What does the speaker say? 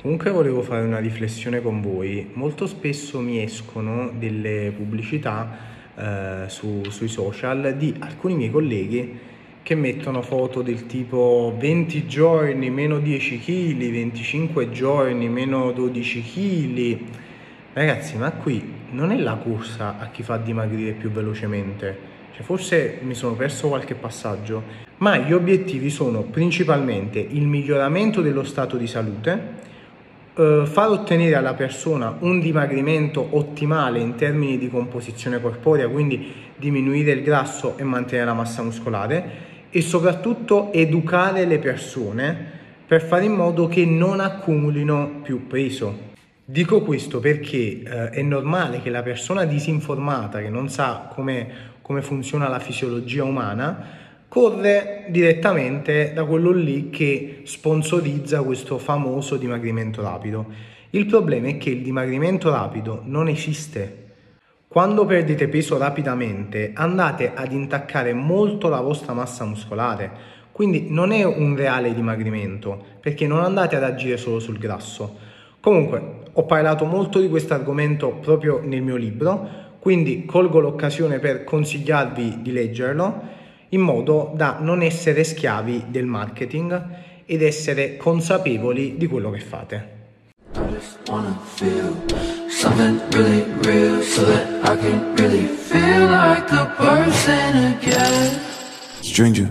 Comunque volevo fare una riflessione con voi. Molto spesso mi escono delle pubblicità eh, su, sui social di alcuni miei colleghi che mettono foto del tipo 20 giorni meno 10 kg, 25 giorni meno 12 kg. Ragazzi, ma qui non è la corsa a chi fa dimagrire più velocemente. Cioè, forse mi sono perso qualche passaggio, ma gli obiettivi sono principalmente il miglioramento dello stato di salute, eh, far ottenere alla persona un dimagrimento ottimale in termini di composizione corporea, quindi diminuire il grasso e mantenere la massa muscolare e soprattutto educare le persone per fare in modo che non accumulino più peso. Dico questo perché eh, è normale che la persona disinformata, che non sa come, come funziona la fisiologia umana, corre direttamente da quello lì che sponsorizza questo famoso dimagrimento rapido. Il problema è che il dimagrimento rapido non esiste. Quando perdete peso rapidamente andate ad intaccare molto la vostra massa muscolare, quindi non è un reale dimagrimento perché non andate ad agire solo sul grasso. Comunque ho parlato molto di questo argomento proprio nel mio libro, quindi colgo l'occasione per consigliarvi di leggerlo in modo da non essere schiavi del marketing ed essere consapevoli di quello che fate. Stranger.